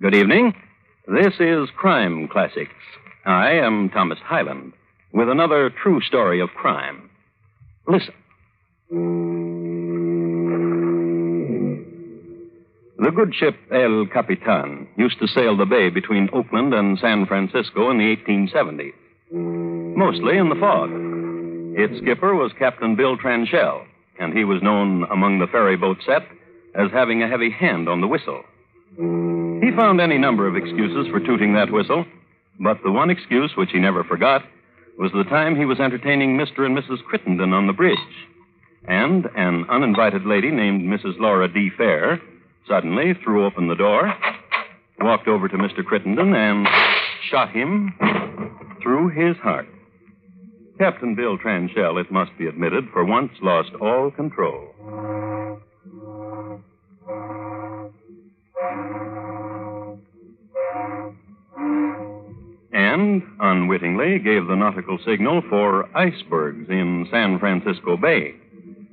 Good evening. This is Crime Classics. I am Thomas Hyland with another true story of crime. Listen. The good ship El Capitan used to sail the bay between Oakland and San Francisco in the 1870s, mostly in the fog. Its skipper was Captain Bill Tranchell, and he was known among the ferry boat set as having a heavy hand on the whistle. He found any number of excuses for tooting that whistle, but the one excuse which he never forgot was the time he was entertaining Mr. and Mrs. Crittenden on the bridge. And an uninvited lady named Mrs. Laura D. Fair suddenly threw open the door, walked over to Mr. Crittenden, and shot him through his heart. Captain Bill Tranchell, it must be admitted, for once lost all control. Gave the nautical signal for icebergs in San Francisco Bay,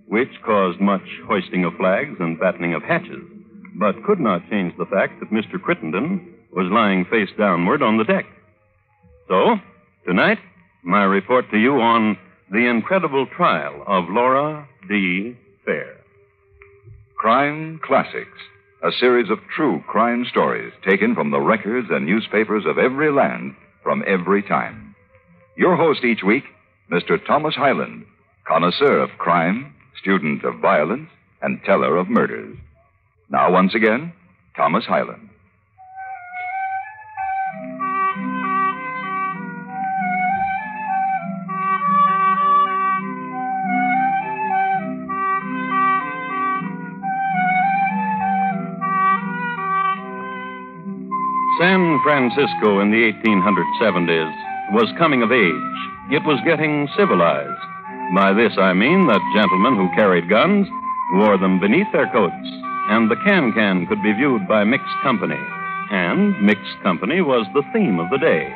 which caused much hoisting of flags and battening of hatches, but could not change the fact that Mr. Crittenden was lying face downward on the deck. So, tonight, my report to you on the incredible trial of Laura D. Fair. Crime Classics, a series of true crime stories taken from the records and newspapers of every land from every time. Your host each week, Mr. Thomas Hyland, connoisseur of crime, student of violence, and teller of murders. Now, once again, Thomas Hyland. San Francisco in the 1870s was coming of age. It was getting civilized. By this I mean that gentlemen who carried guns wore them beneath their coats, and the can-can could be viewed by mixed company. And mixed company was the theme of the day.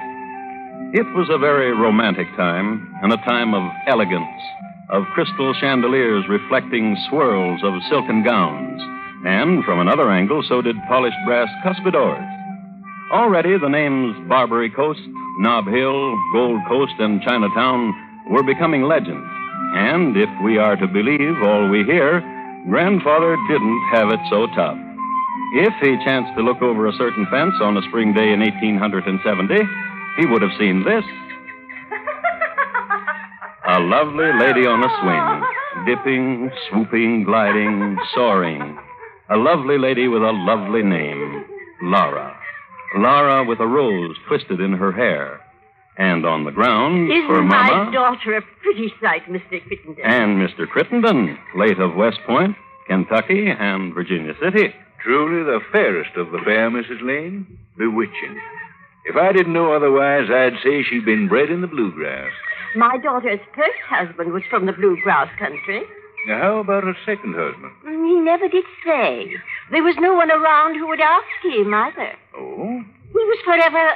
It was a very romantic time, and a time of elegance, of crystal chandeliers reflecting swirls of silken gowns, and from another angle, so did polished brass cuspidors. Already the names Barbary Coast, Nob Hill, Gold Coast, and Chinatown were becoming legends. And if we are to believe all we hear, Grandfather didn't have it so tough. If he chanced to look over a certain fence on a spring day in 1870, he would have seen this. A lovely lady on a swing, dipping, swooping, gliding, soaring. A lovely lady with a lovely name, Laura. Laura with a rose twisted in her hair. And on the ground, Isn't for my daughter a pretty sight, Mr. Crittenden? and Mr. Crittenden, late of West Point, Kentucky, and Virginia City. Truly the fairest of the fair, Mrs. Lane. Bewitching. If I didn't know otherwise, I'd say she'd been bred in the bluegrass. My daughter's first husband was from the bluegrass country. Now, how about her second husband? He never did say. There was no one around who would ask him either. Oh? He was forever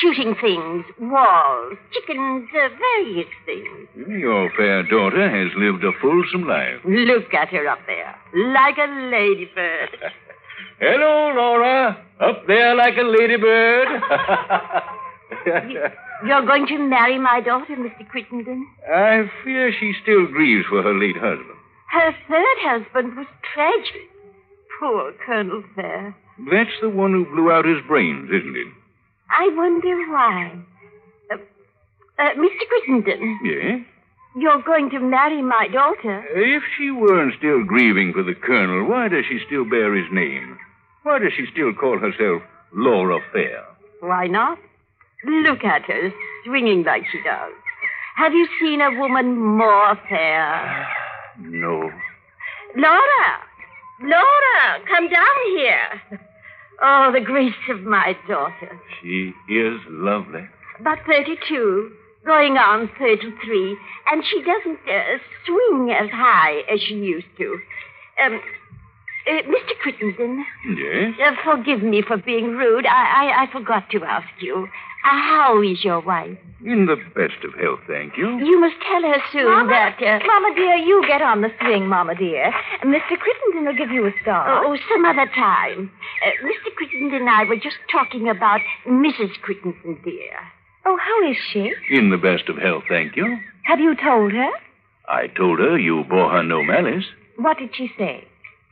shooting things, walls, chickens, uh, various things. Your fair daughter has lived a fulsome life. Look at her up there, like a ladybird. Hello, Laura. Up there like a ladybird. You're going to marry my daughter, Mr. Crittenden? I fear she still grieves for her late husband. Her third husband was tragic. Poor Colonel Fair. That's the one who blew out his brains, isn't it? I wonder why. Uh, uh, Mr. Crittenden, Yes? you're going to marry my daughter. If she weren't still grieving for the colonel, why does she still bear his name? Why does she still call herself Laura Fair? Why not? Look at her, swinging like she does. Have you seen a woman more fair? No. Laura! Laura, come down here. Oh, the grace of my daughter. She is lovely. About 32, going on 33, and she doesn't uh, swing as high as she used to. Um, Uh, Mr. Crittenden, Yes? uh, forgive me for being rude. I, I, I forgot to ask you. How is your wife? In the best of health, thank you. You must tell her soon Mama, that. Uh, Mama dear, you get on the swing, Mama dear. Mr. Crittenden will give you a start. Oh, some other time. Uh, Mr. Crittenden and I were just talking about Mrs. Crittenden, dear. Oh, how is she? In the best of health, thank you. Have you told her? I told her you bore her no malice, What did she say?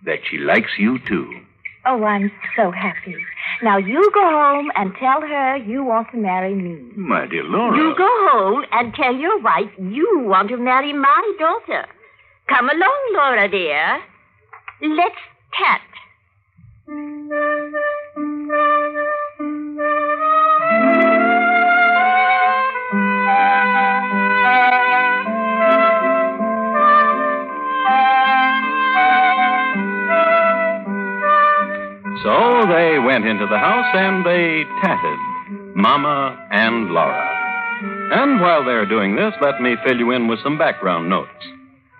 that she likes you too. Oh, I'm so happy. Now you go home and tell her you want to marry me. My dear Laura. You go home and tell your wife you want to marry my daughter. Come along, Laura, dear. Let's tat. Went into the house and they tatted, Mama and Laura. And while they're doing this, let me fill you in with some background notes.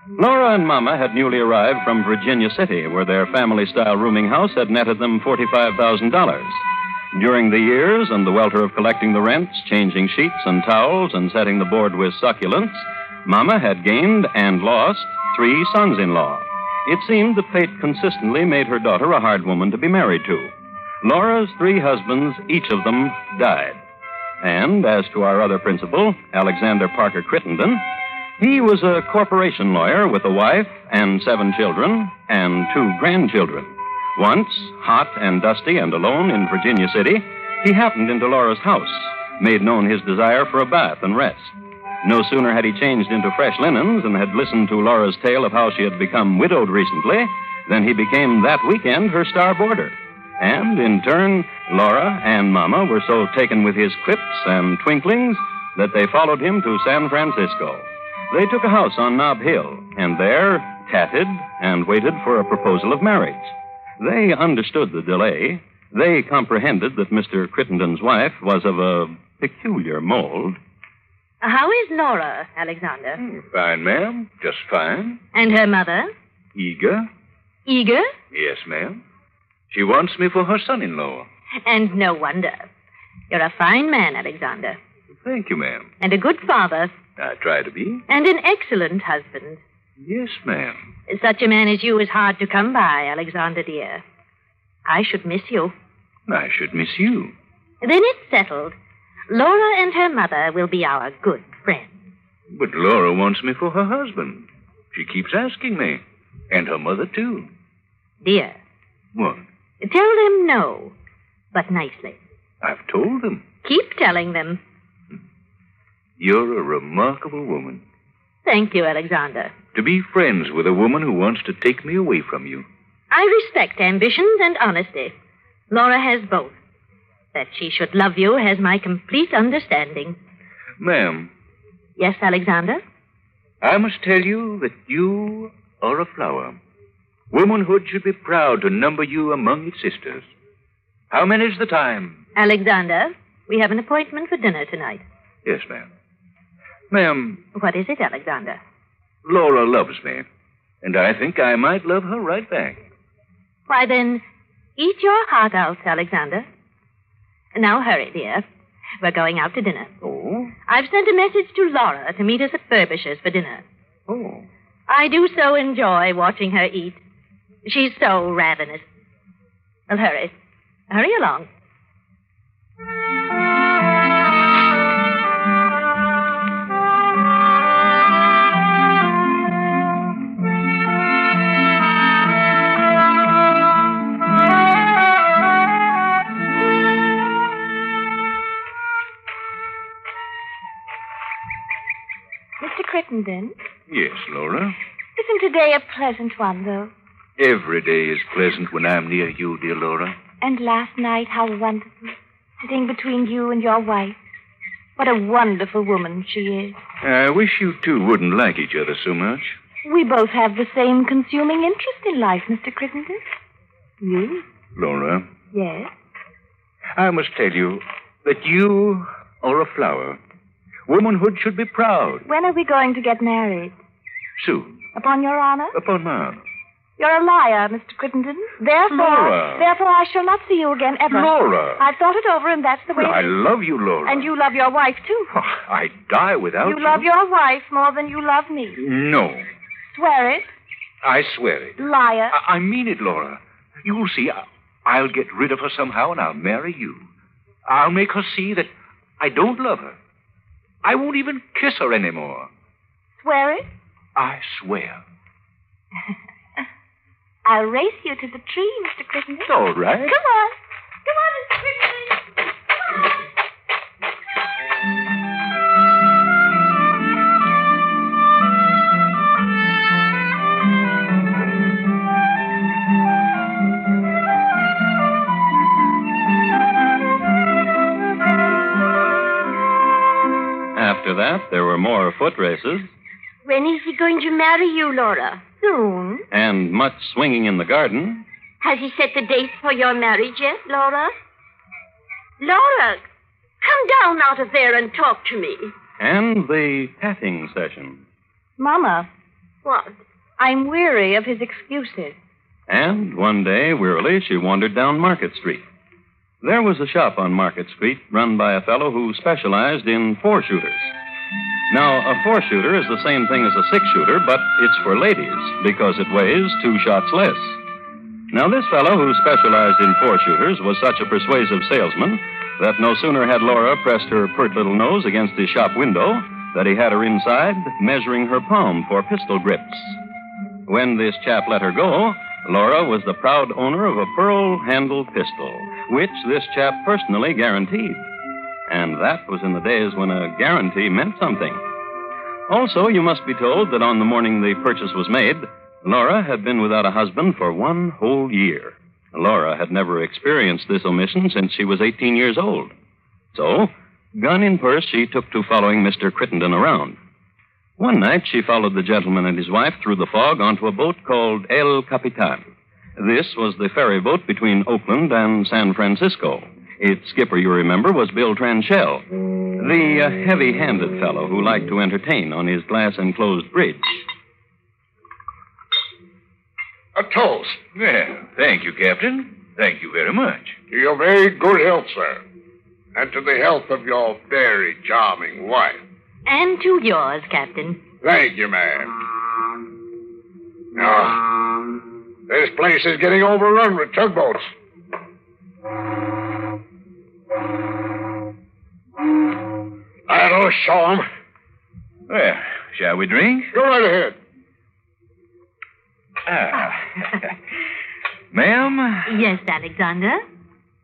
Laura and Mama had newly arrived from Virginia City, where their family style rooming house had netted them $45,000. During the years and the welter of collecting the rents, changing sheets and towels, and setting the board with succulents, Mama had gained and lost three sons in law. It seemed that fate consistently made her daughter a hard woman to be married to. Laura's three husbands, each of them, died. And as to our other principal, Alexander Parker Crittenden, he was a corporation lawyer with a wife and seven children and two grandchildren. Once, hot and dusty and alone in Virginia City, he happened into Laura's house, made known his desire for a bath and rest. No sooner had he changed into fresh linens and had listened to Laura's tale of how she had become widowed recently than he became that weekend her star boarder. And in turn, Laura and Mama were so taken with his quips and twinklings that they followed him to San Francisco. They took a house on Nob Hill, and there tatted and waited for a proposal of marriage. They understood the delay. They comprehended that Mr. Crittenden's wife was of a peculiar mold. How is Laura, Alexander? Hmm, fine, ma'am. Just fine. And her mother? Eager? Eager? Yes, ma'am. She wants me for her son in law. And no wonder. You're a fine man, Alexander. Thank you, ma'am. And a good father. I try to be. And an excellent husband. Yes, ma'am. Such a man as you is hard to come by, Alexander, dear. I should miss you. I should miss you. Then it's settled. Laura and her mother will be our good friends. But Laura wants me for her husband. She keeps asking me. And her mother, too. Dear, What? Tell them no, but nicely. I've told them. Keep telling them. You're a remarkable woman. Thank you, Alexander. To be friends with a woman who wants to take me away from you. I respect ambitions and honesty. Laura has both. That she should love you has my complete understanding. Ma'am, Yes, Alexander? I must tell you that you are a flower. Womanhood should be proud to number you among its sisters. How many's the time? Alexander, we have an appointment for dinner tonight. Yes, ma'am. Ma'am, What is it, Alexander? Laura loves me, and I think I might love her right back. Why then, eat your heart out, Alexander. Now hurry, dear. We're going out to dinner. Oh? I've sent a message to Laura to meet us at Furbisher's for dinner. Oh. I do so enjoy watching her eat. She's so ravenous. Well, hurry. Hurry along. Mr. Crittenden, Yes, Laura. isn't today a pleasant one, though? Every day is pleasant when I'm near you, dear Laura. And last night, how wonderful. Sitting between you and your wife. What a wonderful woman she is. I wish you two wouldn't like each other so much. We both have the same consuming interest in life, Mr. Crittenden. You? Laura, Yes. I must tell you that you are a flower. Womanhood should be proud. When are we going to get married? Soon, Upon your honor? upon my honor. You're a liar, Mr. Crittenden. Therefore, Laura. therefore, I shall not see you again ever. Laura. I've thought it over, and that's the way. I it is. love you, Laura. And you love your wife too. Oh, I'd die without you. you love your wife more than you love me. No. Swear it, I swear it. liar. I, I mean it, Laura. You'll see. I, I'll get rid of her somehow, and I'll marry you. I'll make her see that I don't love her. I won't even kiss her anymore. Swear it. I swear. I'll race you to the tree, Mr. Crittenden. All right. Come on. Come on, Mr. Crittenden. Come on. After that, there were more foot races When is he going to marry you, Laura? Soon. And much swinging in the garden. Has he set the date for your marriage yet, Laura? Laura, come down out of there and talk to me. And the patting session. Mama, What? I'm weary of his excuses. And one day, wearily, she wandered down Market Street. There was a shop on Market Street run by a fellow who specialized in four shooters. Now, a four shooter is the same thing as a six shooter, but it's for ladies because it weighs two shots less. Now, this fellow who specialized in four shooters was such a persuasive salesman that no sooner had Laura pressed her pert little nose against his shop window that he had her inside measuring her palm for pistol grips. When this chap let her go, Laura was the proud owner of a pearl handled pistol, which this chap personally guaranteed. And that was in the days when a guarantee meant something. Also, you must be told that on the morning the purchase was made, Laura had been without a husband for one whole year. Laura had never experienced this omission since she was 18 years old. So, gun in purse, she took to following Mr. Crittenden around. One night, she followed the gentleman and his wife through the fog onto a boat called El Capitan. This was the ferry boat between Oakland and San Francisco. Its skipper, you remember, was Bill Tranchell, the uh, heavy handed fellow who liked to entertain on his glass enclosed bridge. A toast Well, thank you, Captain. Thank you very much. to your very good health, sir. And to the health of your very charming wife. And to yours, Captain. Thank you, ma'am. Now, this place is getting overrun with tugboats. That'll show 'em. Well, shall we drink? Go right ahead. Ah. Ma'am, Yes, Alexander.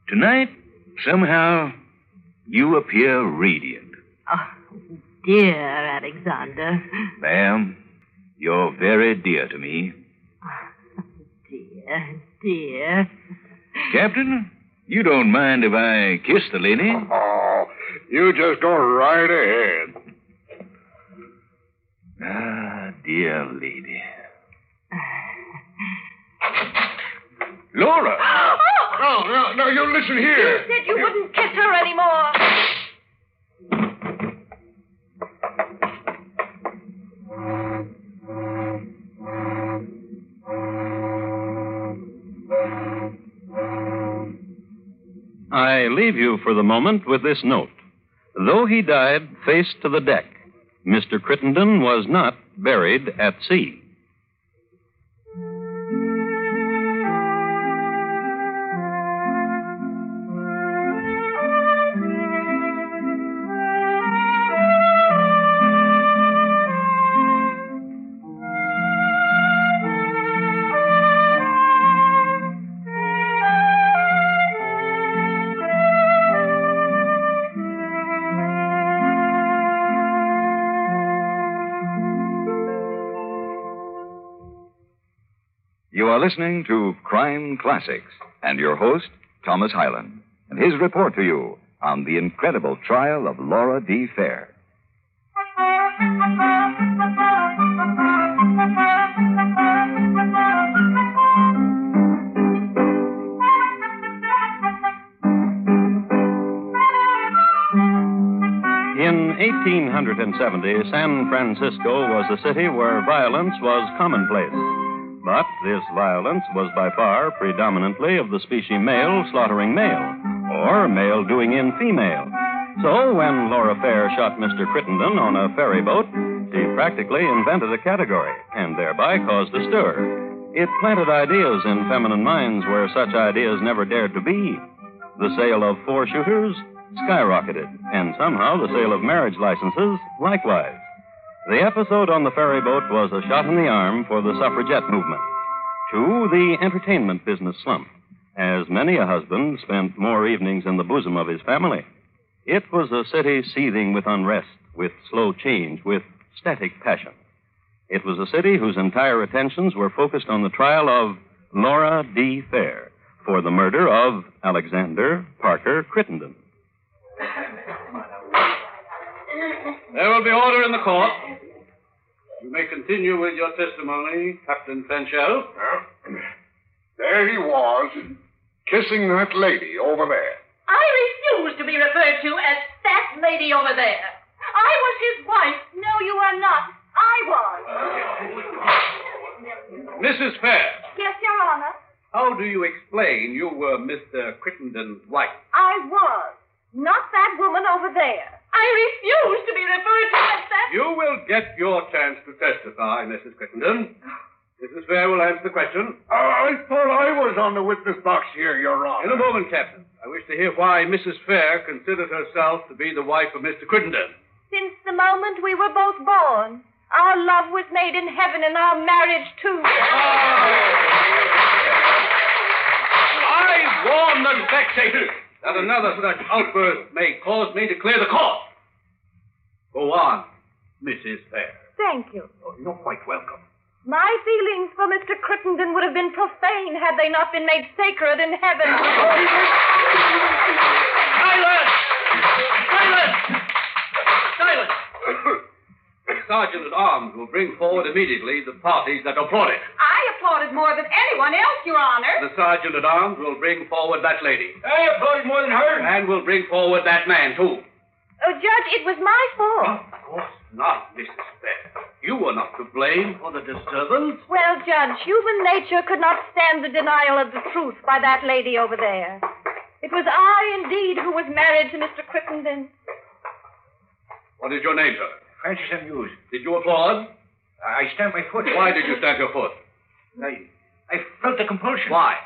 tonight, somehow, you appear radiant. Oh, dear Alexander. Ma'am, you're very dear to me. Dear, dear. Captain, you don't mind if I kiss the lady? Oh, you just go right ahead. Ah, dear lady. Laura! No, no, no, you listen here. You said you wouldn't kiss her anymore. I leave you for the moment with this note. Though he died face to the deck, Mr. Crittenden was not buried at sea. Are listening to Crime Classics and your host, Thomas Hyland, and his report to you on the incredible trial of Laura D. Fair. In 1870, San Francisco was a city where violence was commonplace. But this violence was by far predominantly of the species male slaughtering male, or male doing in female. So when Laura Fair shot Mr. Crittenden on a ferry boat, she practically invented a category and thereby caused a stir. It planted ideas in feminine minds where such ideas never dared to be. The sale of four shooters skyrocketed, and somehow the sale of marriage licenses likewise. The episode on the ferry boat was a shot in the arm for the suffragette movement. Two, the entertainment business slump, as many a husband spent more evenings in the bosom of his family. It was a city seething with unrest, with slow change, with static passion. It was a city whose entire attentions were focused on the trial of Laura D. Fair for the murder of Alexander Parker Crittenden. There will be order in the court. You may continue with your testimony, Captain Fenchel. Well, there he was, kissing that lady over there. I refuse to be referred to as that lady over there. I was his wife. No, you are not. I was. Mrs. Fair, Yes, Your Honor. how do you explain you were Mr. Crittenden's wife? I was. Not that woman over there. I refuse to be referred to as that. You will get your chance to testify, Mrs. Crittenden. Mrs. Fair will answer the question. I thought I was on the witness box here, Your Honor. In a moment, Captain. I wish to hear why Mrs. Fair considered herself to be the wife of Mr. Crittenden. Since the moment we were both born, our love was made in heaven and our marriage too. I warn the spectators that another such outburst may cause me to clear the court. Go on, Mrs. Fair. Thank you. Oh, you're quite welcome. My feelings for Mr. Crittenden would have been profane had they not been made sacred in heaven. Silence! Silence! Silence! The Sergeant at Arms will bring forward immediately the parties that applauded. I applauded more than anyone else, Your Honor. The Sergeant at Arms will bring forward that lady. I applauded more than her. And will bring forward that man, too. Oh, Judge, it was my fault. Of course not, Mrs. Fair. You were not to blame for the disturbance. Well, Judge, human nature could not stand the denial of the truth by that lady over there. It was I, indeed, who was married to Mr. Crittenden. What is your name, sir? Francis M. Hughes. Did you applaud? I stamped my foot. Why did you stamp your foot? I, I felt the compulsion. Why?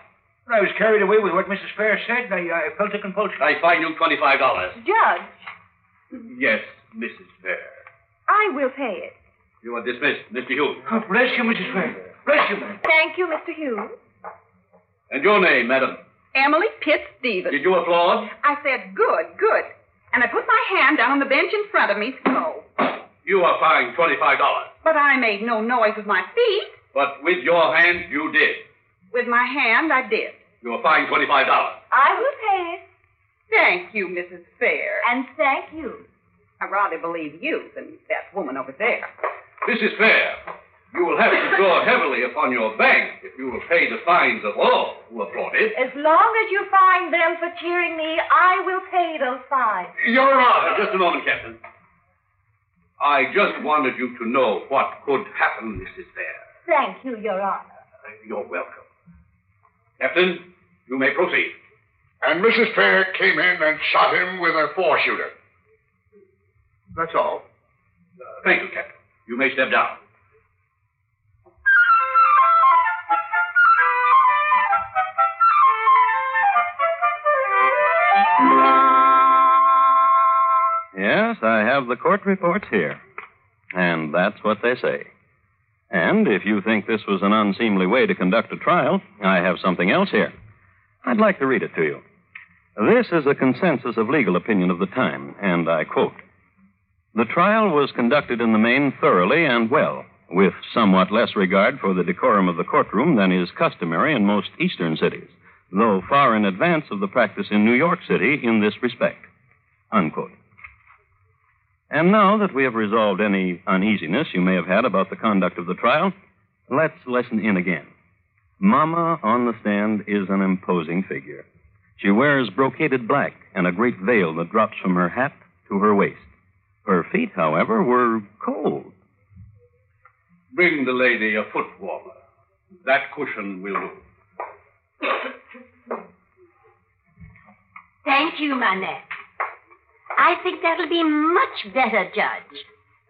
When I was carried away with what Mrs. Fair said, I, I uh, felt the compulsion. I fine you $25. Judge, Yes, Mrs. Fair. I will pay it. You are dismissed, Mr. Hughes. Oh, bless you, Mrs. Fair. Bless you, ma'am. Thank you, Mr. Hughes. And your name, madam? Emily Pitt Stevens. Did you applaud? I said, good, good. And I put my hand down on the bench in front of me, so. You are fined $25. But I made no noise with my feet. But with your hand, you did. With my hand, I did. You are fined $25. I will pay it. Thank you, Mrs. Fair. And thank you. I rather believe you than that woman over there. Mrs. Fair, you will have to draw heavily upon your bank if you will pay the fines of all who applauded. As long as you find them for cheering me, I will pay those fines. Your Honor. just a moment, Captain. I just wanted you to know what could happen, Mrs. Fair. Thank you, Your Honor. You're welcome. Captain, you may proceed. And Mrs. Fair came in and shot him with a four shooter. That's all. Uh, thank you, Captain. You may step down. Yes, I have the court reports here. And that's what they say. And if you think this was an unseemly way to conduct a trial, I have something else here. I'd like to read it to you. This is a consensus of legal opinion of the time, and I quote The trial was conducted in the main thoroughly and well, with somewhat less regard for the decorum of the courtroom than is customary in most eastern cities, though far in advance of the practice in New York City in this respect. Unquote. And now that we have resolved any uneasiness you may have had about the conduct of the trial, let's listen in again. Mama on the stand is an imposing figure. She wears brocaded black and a great veil that drops from her hat to her waist. Her feet, however, were cold. Bring the lady a foot warmer. That cushion will do. Thank you, Manette. I think that'll be much better, Judge.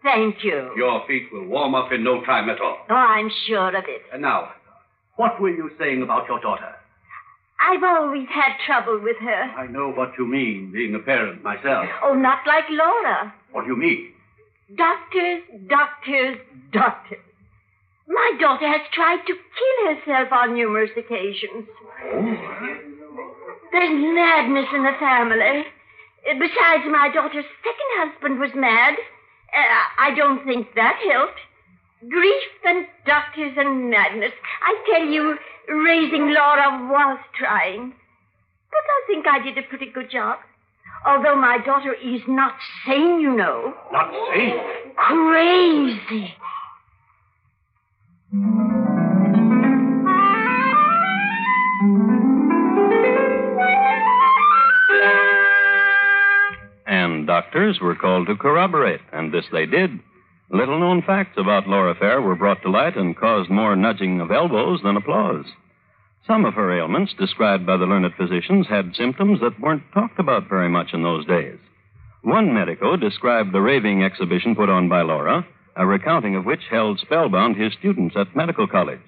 Thank you. Your feet will warm up in no time at all. Oh, I'm sure of it. And now, what were you saying about your daughter? I've always had trouble with her. I know what you mean, being a parent myself. Oh, not like Laura. What do you mean? Doctors, doctors, doctors. My daughter has tried to kill herself on numerous occasions. Oh. There's madness in the family. Uh, Besides, my daughter's second husband was mad. Uh, I don't think that helped. Grief and doctors and madness. I tell you, raising Laura was trying. But I think I did a pretty good job. Although my daughter is not sane, you know. Not sane. Crazy. Doctors were called to corroborate, and this they did. Little known facts about Laura Fair were brought to light and caused more nudging of elbows than applause. Some of her ailments, described by the learned physicians, had symptoms that weren't talked about very much in those days. One medico described the raving exhibition put on by Laura, a recounting of which held spellbound his students at medical college.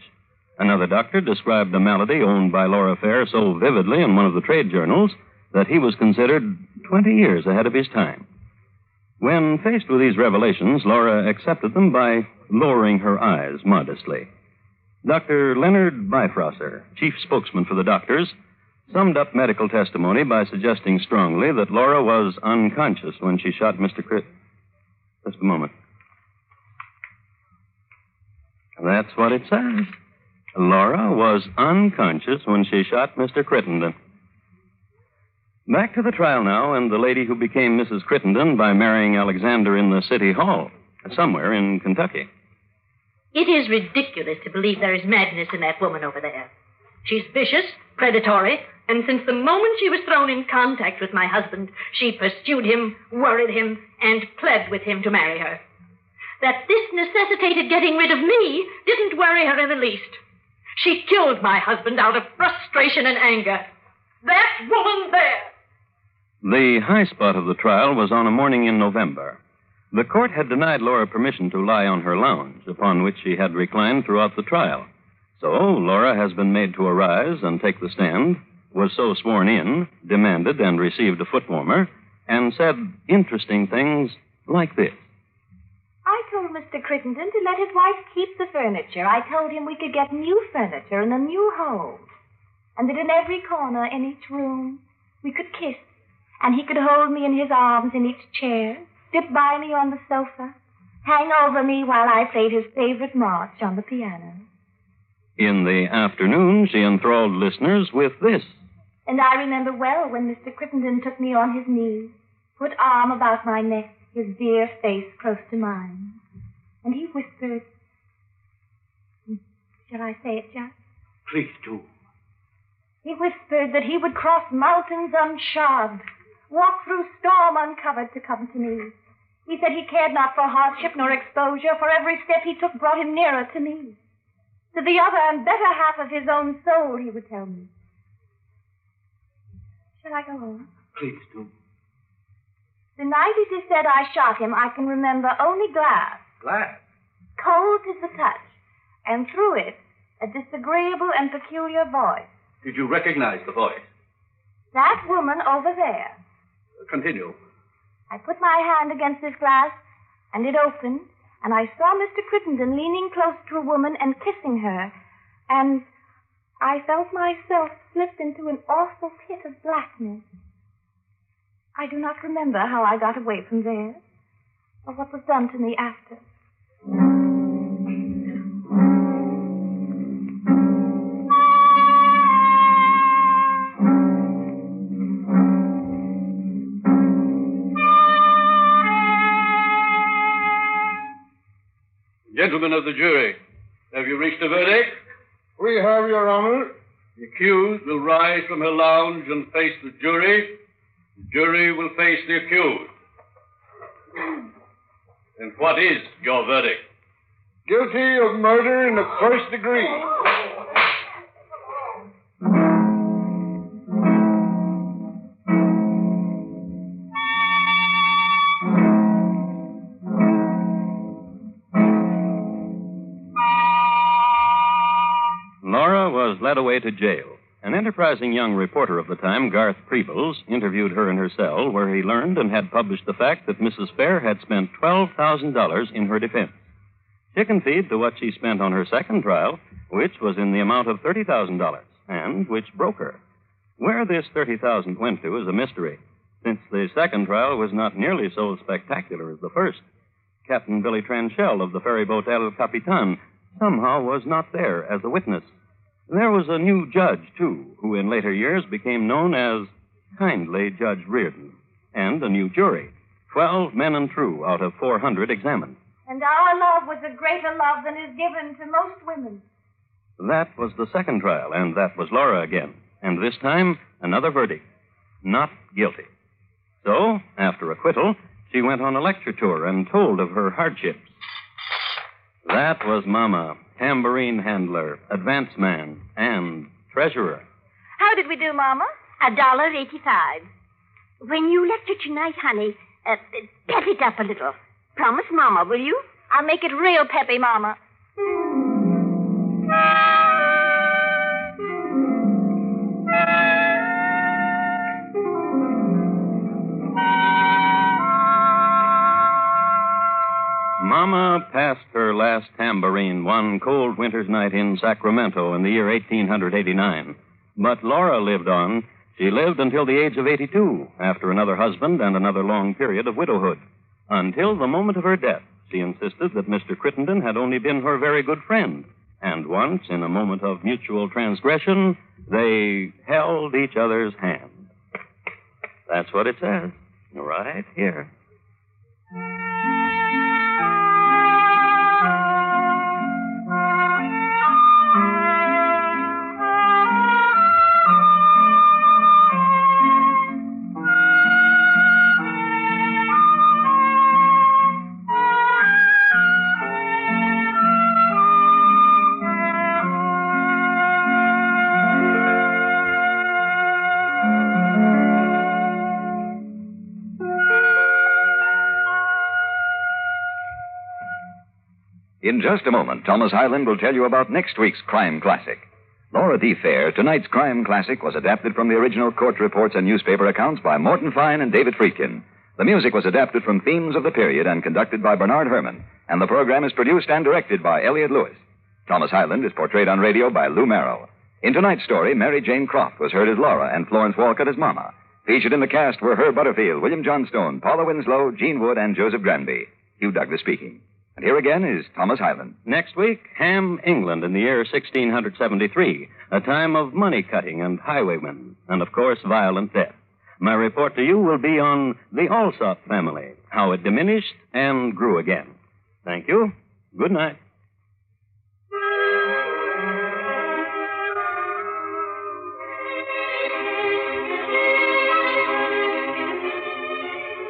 Another doctor described a malady owned by Laura Fair so vividly in one of the trade journals that he was considered 20 years ahead of his time. When faced with these revelations, Laura accepted them by lowering her eyes modestly. Dr. Leonard Bifrosser, chief spokesman for the doctors, summed up medical testimony by suggesting strongly that Laura was unconscious when she shot Mr. Crit. Just a moment. That's what it says. Laura was unconscious when she shot Mr. Crittenden. Back to the trial now, and the lady who became Mrs. Crittenden by marrying Alexander in the city hall, somewhere in Kentucky. It is ridiculous to believe there is madness in that woman over there. She's vicious, predatory, and since the moment she was thrown in contact with my husband, she pursued him, worried him, and pled with him to marry her. That this necessitated getting rid of me didn't worry her in the least. She killed my husband out of frustration and anger. That woman there! The high spot of the trial was on a morning in November. The court had denied Laura permission to lie on her lounge, upon which she had reclined throughout the trial. So Laura has been made to arise and take the stand, was so sworn in, demanded and received a foot warmer, and said interesting things like this. I told Mr. Crittenden to let his wife keep the furniture. I told him we could get new furniture in a new home. And that in every corner in each room we could kiss. And he could hold me in his arms in each chair, sit by me on the sofa, hang over me while I played his favorite march on the piano. In the afternoon, she enthralled listeners with this. And I remember well when Mr. Crittenden took me on his knee, put arm about my neck, his dear face close to mine. And he whispered, Shall I say it, Jack? Please do. He whispered that he would cross mountains unshod, walk through storm uncovered to come to me. He said he cared not for hardship nor exposure, for every step he took brought him nearer to me. To the other and better half of his own soul, he would tell me. Shall I go on? Please do. The night it is said I shot him, I can remember only glass, Glass? cold to the touch, and through it, a disagreeable and peculiar voice. Did you recognize the voice? That woman over there. Continue. I put my hand against this glass, and it opened, and I saw Mr. Crittenden leaning close to a woman and kissing her, and I felt myself slip into an awful pit of blackness. I do not remember how I got away from there, or what was done to me after. Gentlemen of the jury, have you reached a verdict? We have, Your Honor. The accused will rise from her lounge and face the jury. The jury will face the accused. And what is your verdict? Guilty of murder in the first degree. To jail. An enterprising young reporter of the time, Garth Prebles, interviewed her in her cell, where he learned and had published the fact that Mrs. Fair had spent $12,000 in her defense. Chicken feed to what she spent on her second trial, which was in the amount of $30,000, and which broke her. Where this 30,000 went to is a mystery, since the second trial was not nearly so spectacular as the first. Captain Billy Tranchell of the ferry boat El Capitan somehow was not there as a witness. There was a new judge, too, who in later years became known as Kindly Judge Reardon, and a new jury. Twelve men and true out of 400 examined. And our love was a greater love than is given to most women. That was the second trial, and that was Laura again. And this time, another verdict not guilty. So, after acquittal, she went on a lecture tour and told of her hardships. That was Mama, tambourine handler, advance man, and treasurer. How did we do, Mama? A dollar eighty-five. When you lecture tonight, honey, uh, pep it up a little. Promise Mama, will you? I'll make it real peppy, Mama. Mama passed her last tambourine one cold winter's night in Sacramento in the year 1889. But Laura lived on. She lived until the age of 82, after another husband and another long period of widowhood. Until the moment of her death, she insisted that Mr. Crittenden had only been her very good friend. And once, in a moment of mutual transgression, they held each other's hand. That's what it says, right here. In just a moment, Thomas Hyland will tell you about next week's crime classic. Laura D. Fair, tonight's crime classic was adapted from the original court reports and newspaper accounts by Morton Fine and David Friedkin. The music was adapted from themes of the period and conducted by Bernard Herrmann, and the program is produced and directed by Elliot Lewis. Thomas Hyland is portrayed on radio by Lou Merrill. In tonight's story, Mary Jane Croft was heard as Laura and Florence Walcott as Mama. Featured in the cast were Herb Butterfield, William Johnstone, Paula Winslow, Gene Wood, and Joseph Granby. Hugh Douglas speaking. And here again is Thomas Hyland. Next week, Ham, England, in the year 1673, a time of money cutting and highwaymen, and of course, violent death. My report to you will be on the Alsop family, how it diminished and grew again. Thank you. Good night.